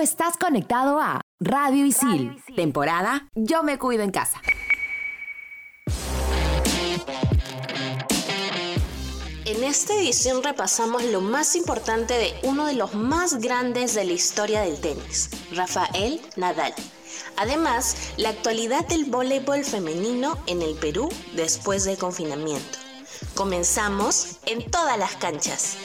estás conectado a Radio Isil, temporada Yo me cuido en casa. En esta edición repasamos lo más importante de uno de los más grandes de la historia del tenis, Rafael Nadal. Además, la actualidad del voleibol femenino en el Perú después del confinamiento. Comenzamos en todas las canchas.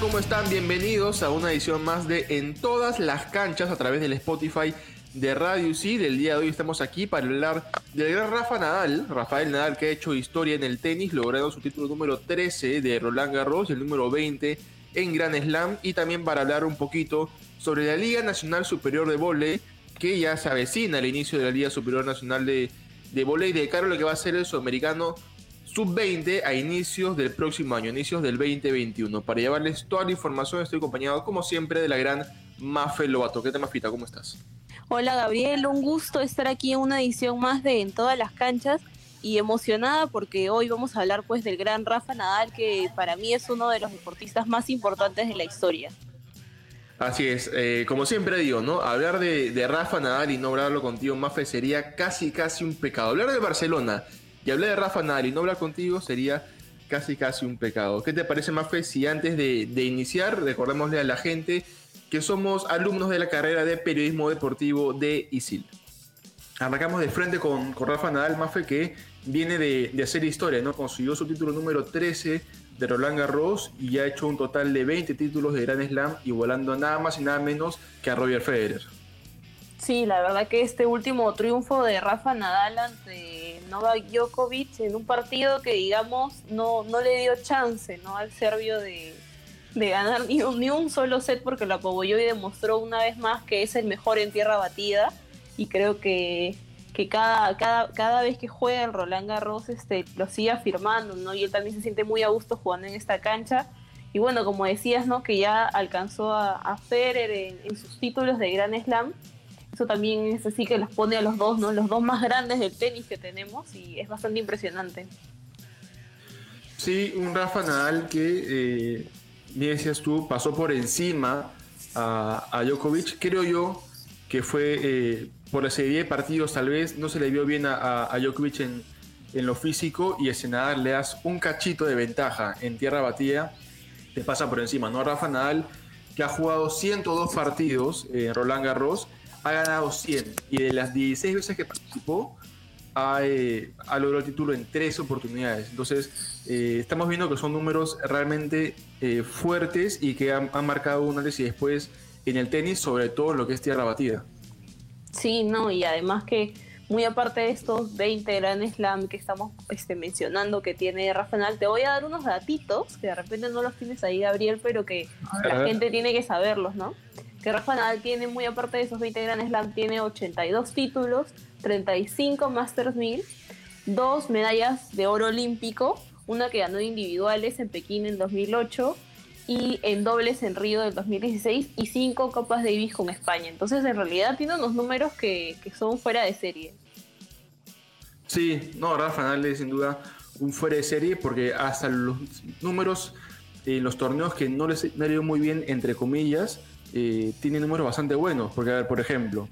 ¿Cómo están? Bienvenidos a una edición más de En todas las canchas a través del Spotify de Radio C. Del día de hoy estamos aquí para hablar del gran Rafa Nadal, Rafael Nadal, que ha hecho historia en el tenis, logrando su título número 13 de Roland Garros el número 20 en Grand Slam, y también para hablar un poquito sobre la Liga Nacional Superior de Voley, que ya se avecina el inicio de la Liga Superior Nacional de, de Voley, de cara lo que va a ser el sudamericano sub-20 a inicios del próximo año, inicios del 2021. Para llevarles toda la información estoy acompañado, como siempre, de la gran Mafe Lobato. ¿Qué tal, Mafita? ¿Cómo estás? Hola Gabriel, un gusto estar aquí en una edición más de En todas las canchas y emocionada porque hoy vamos a hablar pues del gran Rafa Nadal que para mí es uno de los deportistas más importantes de la historia. Así es, eh, como siempre digo, ¿no? Hablar de, Rafa Nadal y no hablarlo contigo, Mafe, sería casi casi un pecado. Hablar de Barcelona y hablar de Rafa Nadal y no hablar contigo sería casi casi un pecado. ¿Qué te parece, Mafe, si antes de, de iniciar, recordémosle a la gente que somos alumnos de la carrera de periodismo deportivo de ISIL. Arrancamos de frente con, Rafa Nadal Mafe, que viene de, hacer historia, ¿no? Consiguió su título número 13 de Roland Garros y ha hecho un total de 20 títulos de Grand Slam, igualando nada más y nada menos que a Roger Federer. Sí, la verdad que este último triunfo de Rafa Nadal ante Novak Djokovic en un partido que digamos no, no le dio chance ¿no? al serbio de, de ganar ni un, ni un solo set porque lo apoyó y demostró una vez más que es el mejor en tierra batida y creo que, que cada, cada, cada vez que juega el Roland Garros este, lo sigue afirmando, ¿no? Y él también se siente muy a gusto jugando en esta cancha. Y bueno, como decías, ¿no? Que ya alcanzó a, a Federer en, sus títulos de Grand Slam. Eso también es así que los pone a los dos, ¿no? Los dos más grandes del tenis que tenemos y es bastante impresionante. Sí, un Rafa Nadal que eh, bien decías tú, pasó por encima a, a Djokovic. Creo yo que fue eh, por la serie de partidos, tal vez no se le vio bien a, a Djokovic en, en, lo físico y ese Nadal le das un cachito de ventaja en tierra batida, te pasa por encima. ¿no? Rafa Nadal, que ha jugado 102 partidos en Roland Garros, ha ganado 100 y de las 16 veces que participó, eh, ha, logrado el título en tres oportunidades. Entonces, eh, estamos viendo que son números realmente eh, fuertes y que han, marcado un antes y después en el tenis, sobre todo lo que es tierra batida. Sí, no, y además que muy aparte de estos 20 Grand Slam que estamos este, mencionando que tiene Rafa Nadal, te voy a dar unos datitos que de repente no los tienes ahí, Gabriel, pero que la gente tiene que saberlos, ¿no? Que Rafa Nadal tiene, muy aparte de esos 20 Grand Slam, tiene 82 títulos, 35 Masters 1000, dos medallas de oro olímpico, una que ganó individuales en Pekín en 2008 y en dobles en Río del 2016 y cinco Copas Davis con España. Entonces, en realidad tiene unos números que, son fuera de serie. Sí, no, Rafa Nadal sin duda un fuera de serie porque hasta los números en los torneos que no les ha ido muy bien, entre comillas, eh, tiene números bastante buenos. Porque, a ver, por ejemplo,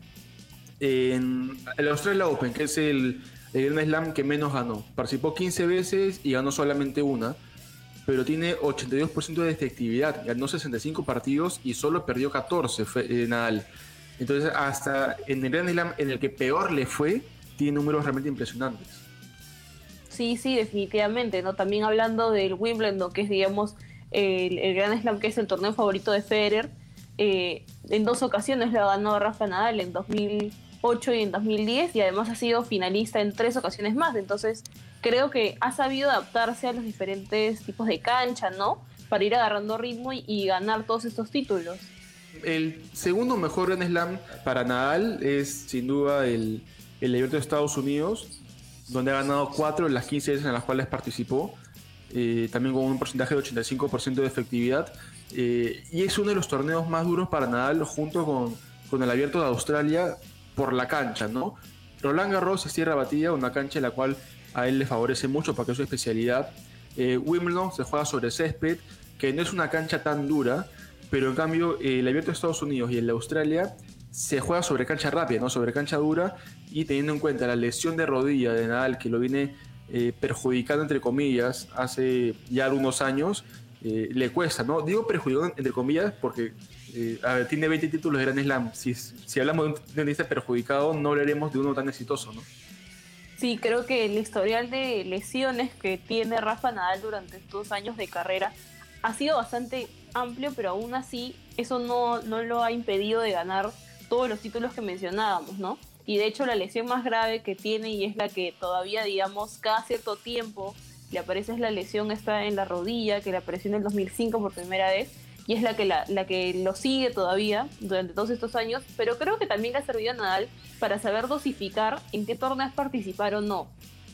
en el Australia Open, que es el, el Grand Slam que menos ganó. Participó 15 veces y ganó solamente una, pero tiene 82% de efectividad. Ganó 65 partidos y solo perdió 14 eh, Nadal. Entonces, hasta en el Grand Slam en el que peor le fue, tiene números realmente impresionantes. Sí, sí, definitivamente, ¿no? También hablando del Wimbledon, que es, digamos, el, el Grand Slam, que es el torneo favorito de Federer, eh, en dos ocasiones lo ganó Rafa Nadal, en 2000 8 y en 2010 y además ha sido finalista en tres ocasiones más. Entonces creo que ha sabido adaptarse a los diferentes tipos de cancha, ¿no? Para ir agarrando ritmo y, ganar todos estos títulos. El segundo mejor Grand Slam para Nadal es sin duda el, el Abierto de Estados Unidos, donde ha ganado cuatro de las 15 veces en las cuales participó. eh, también con un porcentaje de 85% de efectividad. Eh, y es uno de los torneos más duros para Nadal junto con, con el Abierto de Australia por la cancha, ¿no? Roland Garros es tierra batida, una cancha en la cual a él le favorece mucho porque es su especialidad. Eh, Wimbledon se juega sobre césped, que no es una cancha tan dura, pero en cambio el abierto de Estados Unidos y el de Australia se juega sobre cancha rápida, ¿no? sobre cancha dura, y teniendo en cuenta la lesión de rodilla de Nadal que lo viene eh, perjudicando entre comillas hace ya algunos años, eh, le cuesta, ¿no? Digo perjudicado entre comillas porque ver, tiene 20 títulos de Grand Slam. Si, si hablamos de un tenista perjudicado, no hablaremos de uno tan exitoso, ¿no? Sí, creo que el historial de lesiones que tiene Rafa Nadal durante estos años de carrera ha sido bastante amplio, pero aún así eso no, no lo ha impedido de ganar todos los títulos que mencionábamos, ¿no? Y de hecho la lesión más grave que tiene y es la que todavía, digamos, cada cierto tiempo le aparece es la lesión está en la rodilla, que le apareció en el 2005 por primera vez, y es la que, la, la, que lo sigue todavía durante todos estos años, pero creo que también le ha servido a Nadal para saber dosificar en qué torneos participar o no,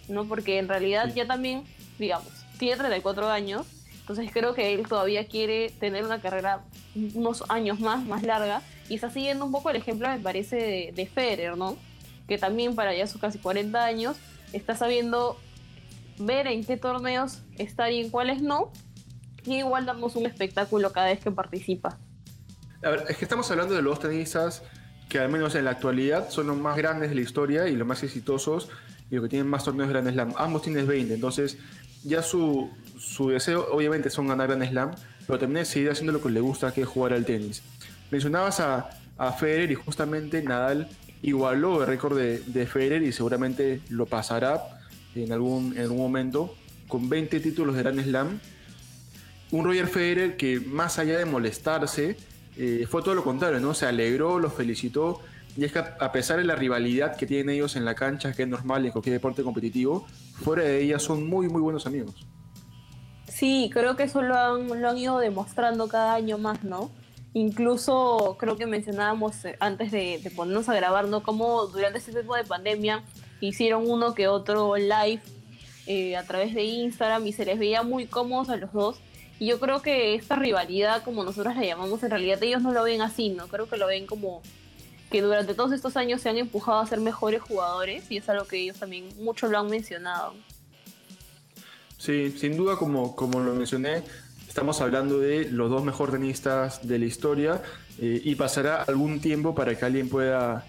¿no? Porque en realidad ya también, digamos, tiene 34 años, entonces creo que él todavía quiere tener una carrera unos años más, más larga, está siguiendo un poco el ejemplo, me parece, de, de Federer, ¿no? Que también para ya sus casi 40 años está sabiendo ver en qué torneos estar y en cuáles no, y igual damos un espectáculo cada vez que participa. A ver, es que estamos hablando de los tenistas que al menos en la actualidad son los más grandes de la historia y los más exitosos y los que tienen más torneos de Grand Slam. Ambos tienen 20, entonces ya su, su deseo obviamente son ganar Grand Slam, pero también es seguir haciendo lo que le gusta, que es jugar al tenis. Mencionabas a, Federer y justamente Nadal igualó el récord de, de, Federer y seguramente lo pasará en algún, en momento con 20 títulos de Grand Slam un Roger Federer que más allá de molestarse, eh, fue todo lo contrario, ¿no? Se alegró, los felicitó. Y es que a pesar de la rivalidad que tienen ellos en la cancha, que es normal en cualquier deporte competitivo, fuera de ella son muy, muy buenos amigos. Sí, creo que eso lo han, lo han ido demostrando cada año más, ¿no? Incluso creo que mencionábamos eh, antes de, ponernos a grabar, ¿no? Cómo durante este tiempo de pandemia hicieron uno que otro live eh, a través de Instagram y se les veía muy cómodos a los dos y yo creo que esta rivalidad, como nosotros la llamamos, en realidad ellos no lo ven así, ¿no? Creo que lo ven como que durante todos estos años se han empujado a ser mejores jugadores y es algo que ellos también mucho lo han mencionado. Sí, sin duda, como, como lo mencioné, estamos hablando de los dos mejores tenistas de la historia eh, y pasará algún tiempo para que alguien pueda,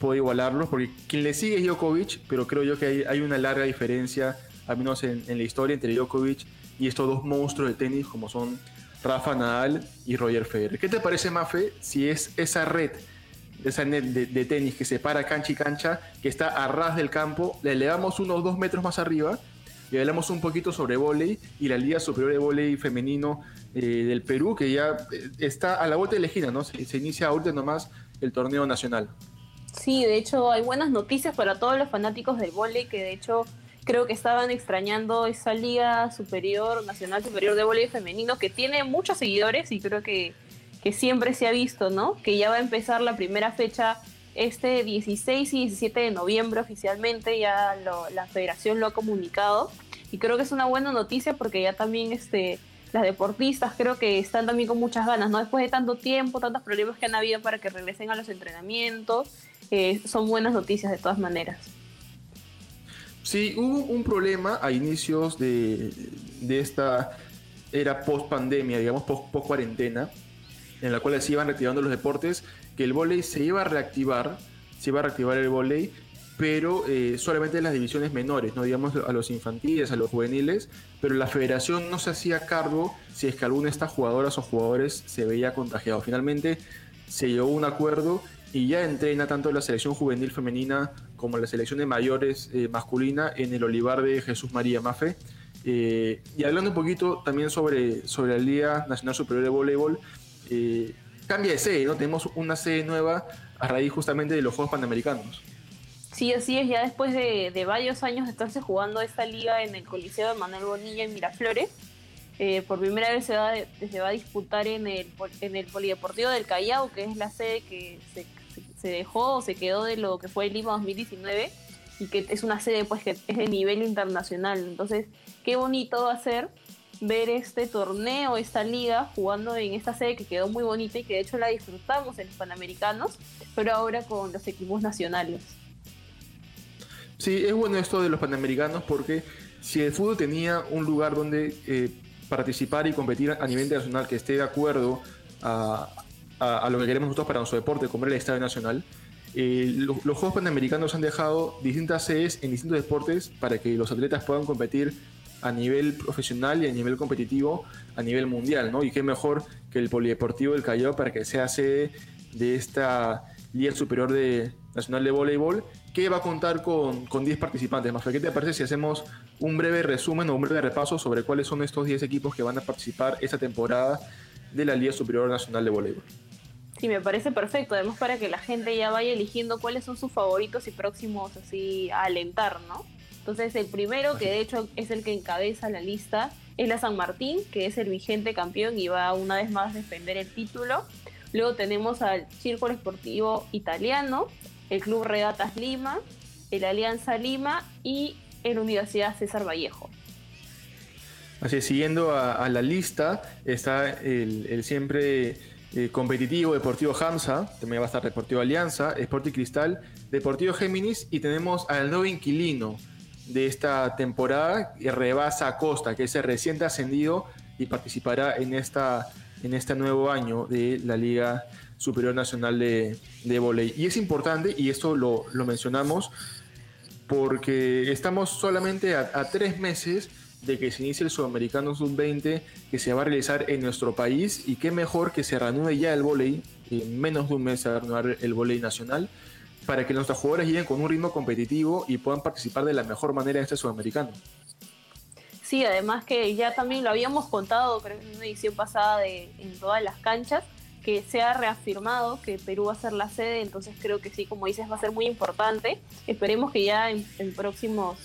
pueda igualarlos, porque quien le sigue es Djokovic, pero creo yo que hay, una larga diferencia, al menos en, la historia, entre Djokovic y estos dos monstruos de tenis como son Rafa Nadal y Roger Federer. ¿Qué te parece, Mafe, si es esa red, esa net de, tenis que separa cancha y cancha, que está a ras del campo, le elevamos unos dos metros más arriba y hablamos un poquito sobre volei y la Liga Superior de Volei Femenino eh, del Perú, que ya eh, está a la vuelta de la esquina, ¿no? Se, inicia ahorita nomás el torneo nacional. Sí, de hecho hay buenas noticias para todos los fanáticos del volei, que de hecho creo que estaban extrañando esa liga superior, nacional superior de voleibol femenino, que tiene muchos seguidores y creo que, que siempre se ha visto, ¿no? Que ya va a empezar la primera fecha este 16 y 17 de noviembre oficialmente, ya la federación lo ha comunicado y creo que es una buena noticia porque ya también este, las deportistas creo que están también con muchas ganas, ¿no? Después de tanto tiempo, tantos problemas que han habido para que regresen a los entrenamientos, eh, son buenas noticias de todas maneras. Sí, hubo un problema a inicios de, esta era post pandemia, digamos, post, cuarentena, en la cual se iban reactivando los deportes, que el volei se iba a reactivar, se iba a reactivar el volei, pero eh, solamente en las divisiones menores, no digamos a los infantiles, a los juveniles, pero la federación no se hacía cargo si es que alguna de estas jugadoras o jugadores se veía contagiado. Finalmente se llegó a un acuerdo y ya entrena tanto la selección juvenil femenina como la selección de mayores eh, masculina en el Olivar de Jesús María Mafe. Eh, y hablando un poquito también sobre, sobre la Liga Nacional Superior de Voleibol, eh, cambia de sede, ¿no? Tenemos una sede nueva a raíz justamente de los Juegos Panamericanos. Sí, así es, ya después de, varios años de estarse jugando esta liga en el Coliseo de Manuel Bonilla en Miraflores, por primera vez se va, se va a disputar en el, en el Polideportivo del Callao, que es la sede que se se dejó o se quedó de lo que fue el Lima 2019 y que es una sede pues que es de nivel internacional. Entonces, qué bonito va a ser ver este torneo, esta liga, jugando en esta sede que quedó muy bonita y que de hecho la disfrutamos en los Panamericanos, pero ahora con los equipos nacionales. Sí, es bueno esto de los Panamericanos porque si el fútbol tenía un lugar donde eh, participar y competir a nivel internacional que esté de acuerdo a, lo que queremos nosotros para nuestro deporte, como el Estadio Nacional, eh, los, los, Juegos Panamericanos han dejado distintas sedes en distintos deportes para que los atletas puedan competir a nivel profesional y a nivel competitivo a nivel mundial, ¿no? Y qué mejor que el Polideportivo del Callao para que sea sede de esta Liga Superior Nacional de Voleibol, que va a contar con, con 10 participantes. Más ¿qué te parece si hacemos un breve resumen o un breve repaso sobre cuáles son estos 10 equipos que van a participar esta temporada de la Liga Superior Nacional de Voleibol? Sí, me parece perfecto, además para que la gente ya vaya eligiendo cuáles son sus favoritos y próximos así a alentar, ¿no? Entonces el primero, que de hecho es el que encabeza la lista, es la San Martín, que es el vigente campeón y va una vez más a defender el título. Luego tenemos al Círculo Esportivo Italiano, el Club Regatas Lima, el Alianza Lima y el Universidad César Vallejo. Así siguiendo a, la lista está el, siempre eh, competitivo Deportivo Hamza, también va a estar Deportivo Alianza, Sporting Cristal, Deportivo Géminis y tenemos al nuevo inquilino de esta temporada, Rebasa Costa, que es el reciente ascendido y participará en, esta, en este nuevo año de la Liga Superior Nacional de, de Y es importante, y esto lo, mencionamos, porque estamos solamente a, tres meses de que se inicie el Sudamericano Sub-20 que se va a realizar en nuestro país y qué mejor que se reanude ya el volei, en menos de un mes se va a reanudar el volei nacional para que nuestros jugadores lleguen con un ritmo competitivo y puedan participar de la mejor manera este Sudamericano. Sí, además que ya también lo habíamos contado creo, en una edición pasada de en todas las canchas, que se ha reafirmado que Perú va a ser la sede, entonces creo que sí, como dices, va a ser muy importante. Esperemos que ya en, próximos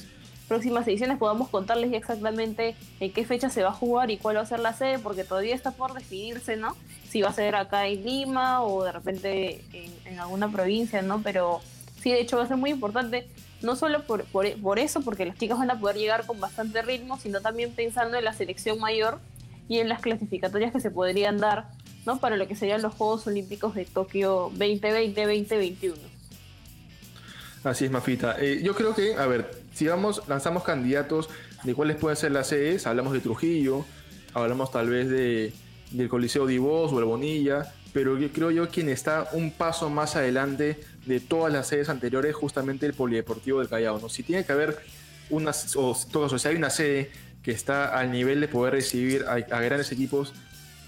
próximas ediciones podamos contarles exactamente en qué fecha se va a jugar y cuál va a ser la sede, porque todavía está por definirse, ¿no? Si va a ser acá en Lima o de repente en, alguna provincia, ¿no? Pero sí, de hecho va a ser muy importante, no solo por, por, eso, porque las chicas van a poder llegar con bastante ritmo, sino también pensando en la selección mayor y en las clasificatorias que se podrían dar ¿no? Para lo que serían los Juegos Olímpicos de Tokio 2020-2021. Así es, Mafita. Eh, yo creo que, a ver, si vamos, lanzamos candidatos de cuáles pueden ser las sedes, hablamos de Trujillo, hablamos tal vez de, del Coliseo de Ivos o el Bonilla, pero yo creo yo quien está un paso más adelante de todas las sedes anteriores, justamente el Polideportivo del Callao. ¿no? Si tiene que haber una, o, o sea, hay una sede que está al nivel de poder recibir a grandes equipos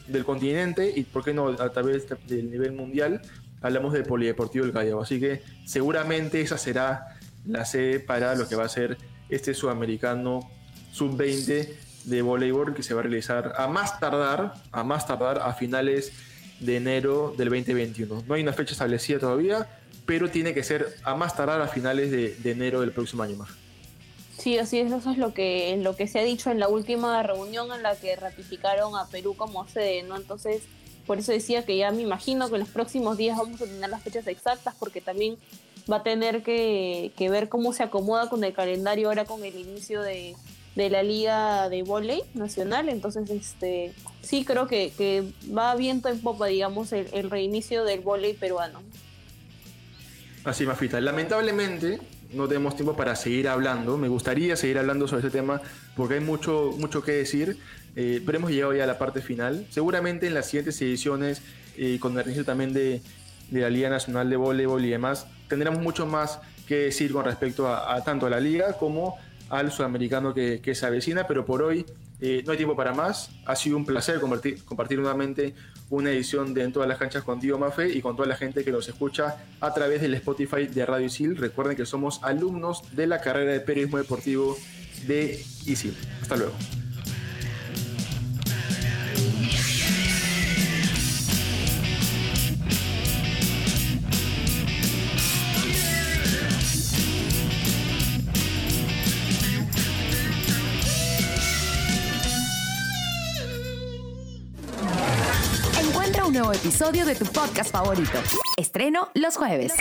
del continente y, ¿por qué no, a través del nivel mundial? Hablamos del Polideportivo del Callao. Así que seguramente esa será la sede para lo que va a ser este sudamericano sub-20 de voleibol que se va a realizar a más tardar, a más tardar a finales de enero del 2021. No hay una fecha establecida todavía, pero tiene que ser a más tardar a finales de, de enero del próximo año más. Sí, así es, eso es lo que, lo que se ha dicho en la última reunión en la que ratificaron a Perú como sede, ¿no? Entonces, por eso decía que ya me imagino que en los próximos días vamos a tener las fechas exactas, porque también va a tener que, ver cómo se acomoda con el calendario ahora con el inicio de, la liga de volei nacional. Entonces, este sí creo que, va viento en popa, digamos, el, reinicio del volei peruano. Así, Mafita. Lamentablemente, no tenemos tiempo para seguir hablando. Me gustaría seguir hablando sobre este tema porque hay mucho, mucho que decir, eh, pero hemos llegado ya a la parte final. Seguramente en las siguientes ediciones, eh, con el inicio también de, la Liga Nacional de Voleibol y demás, tendremos mucho más que decir con respecto a, tanto a la liga como al sudamericano que, se avecina, pero por hoy eh, no hay tiempo para más. Ha sido un placer compartir, compartir nuevamente una edición de En todas las canchas contigo, Mafe, y con toda la gente que nos escucha a través del Spotify de Radio Isil. Recuerden que somos alumnos de la carrera de periodismo deportivo de Isil. Hasta luego. Episodio de tu podcast favorito. Estreno los jueves.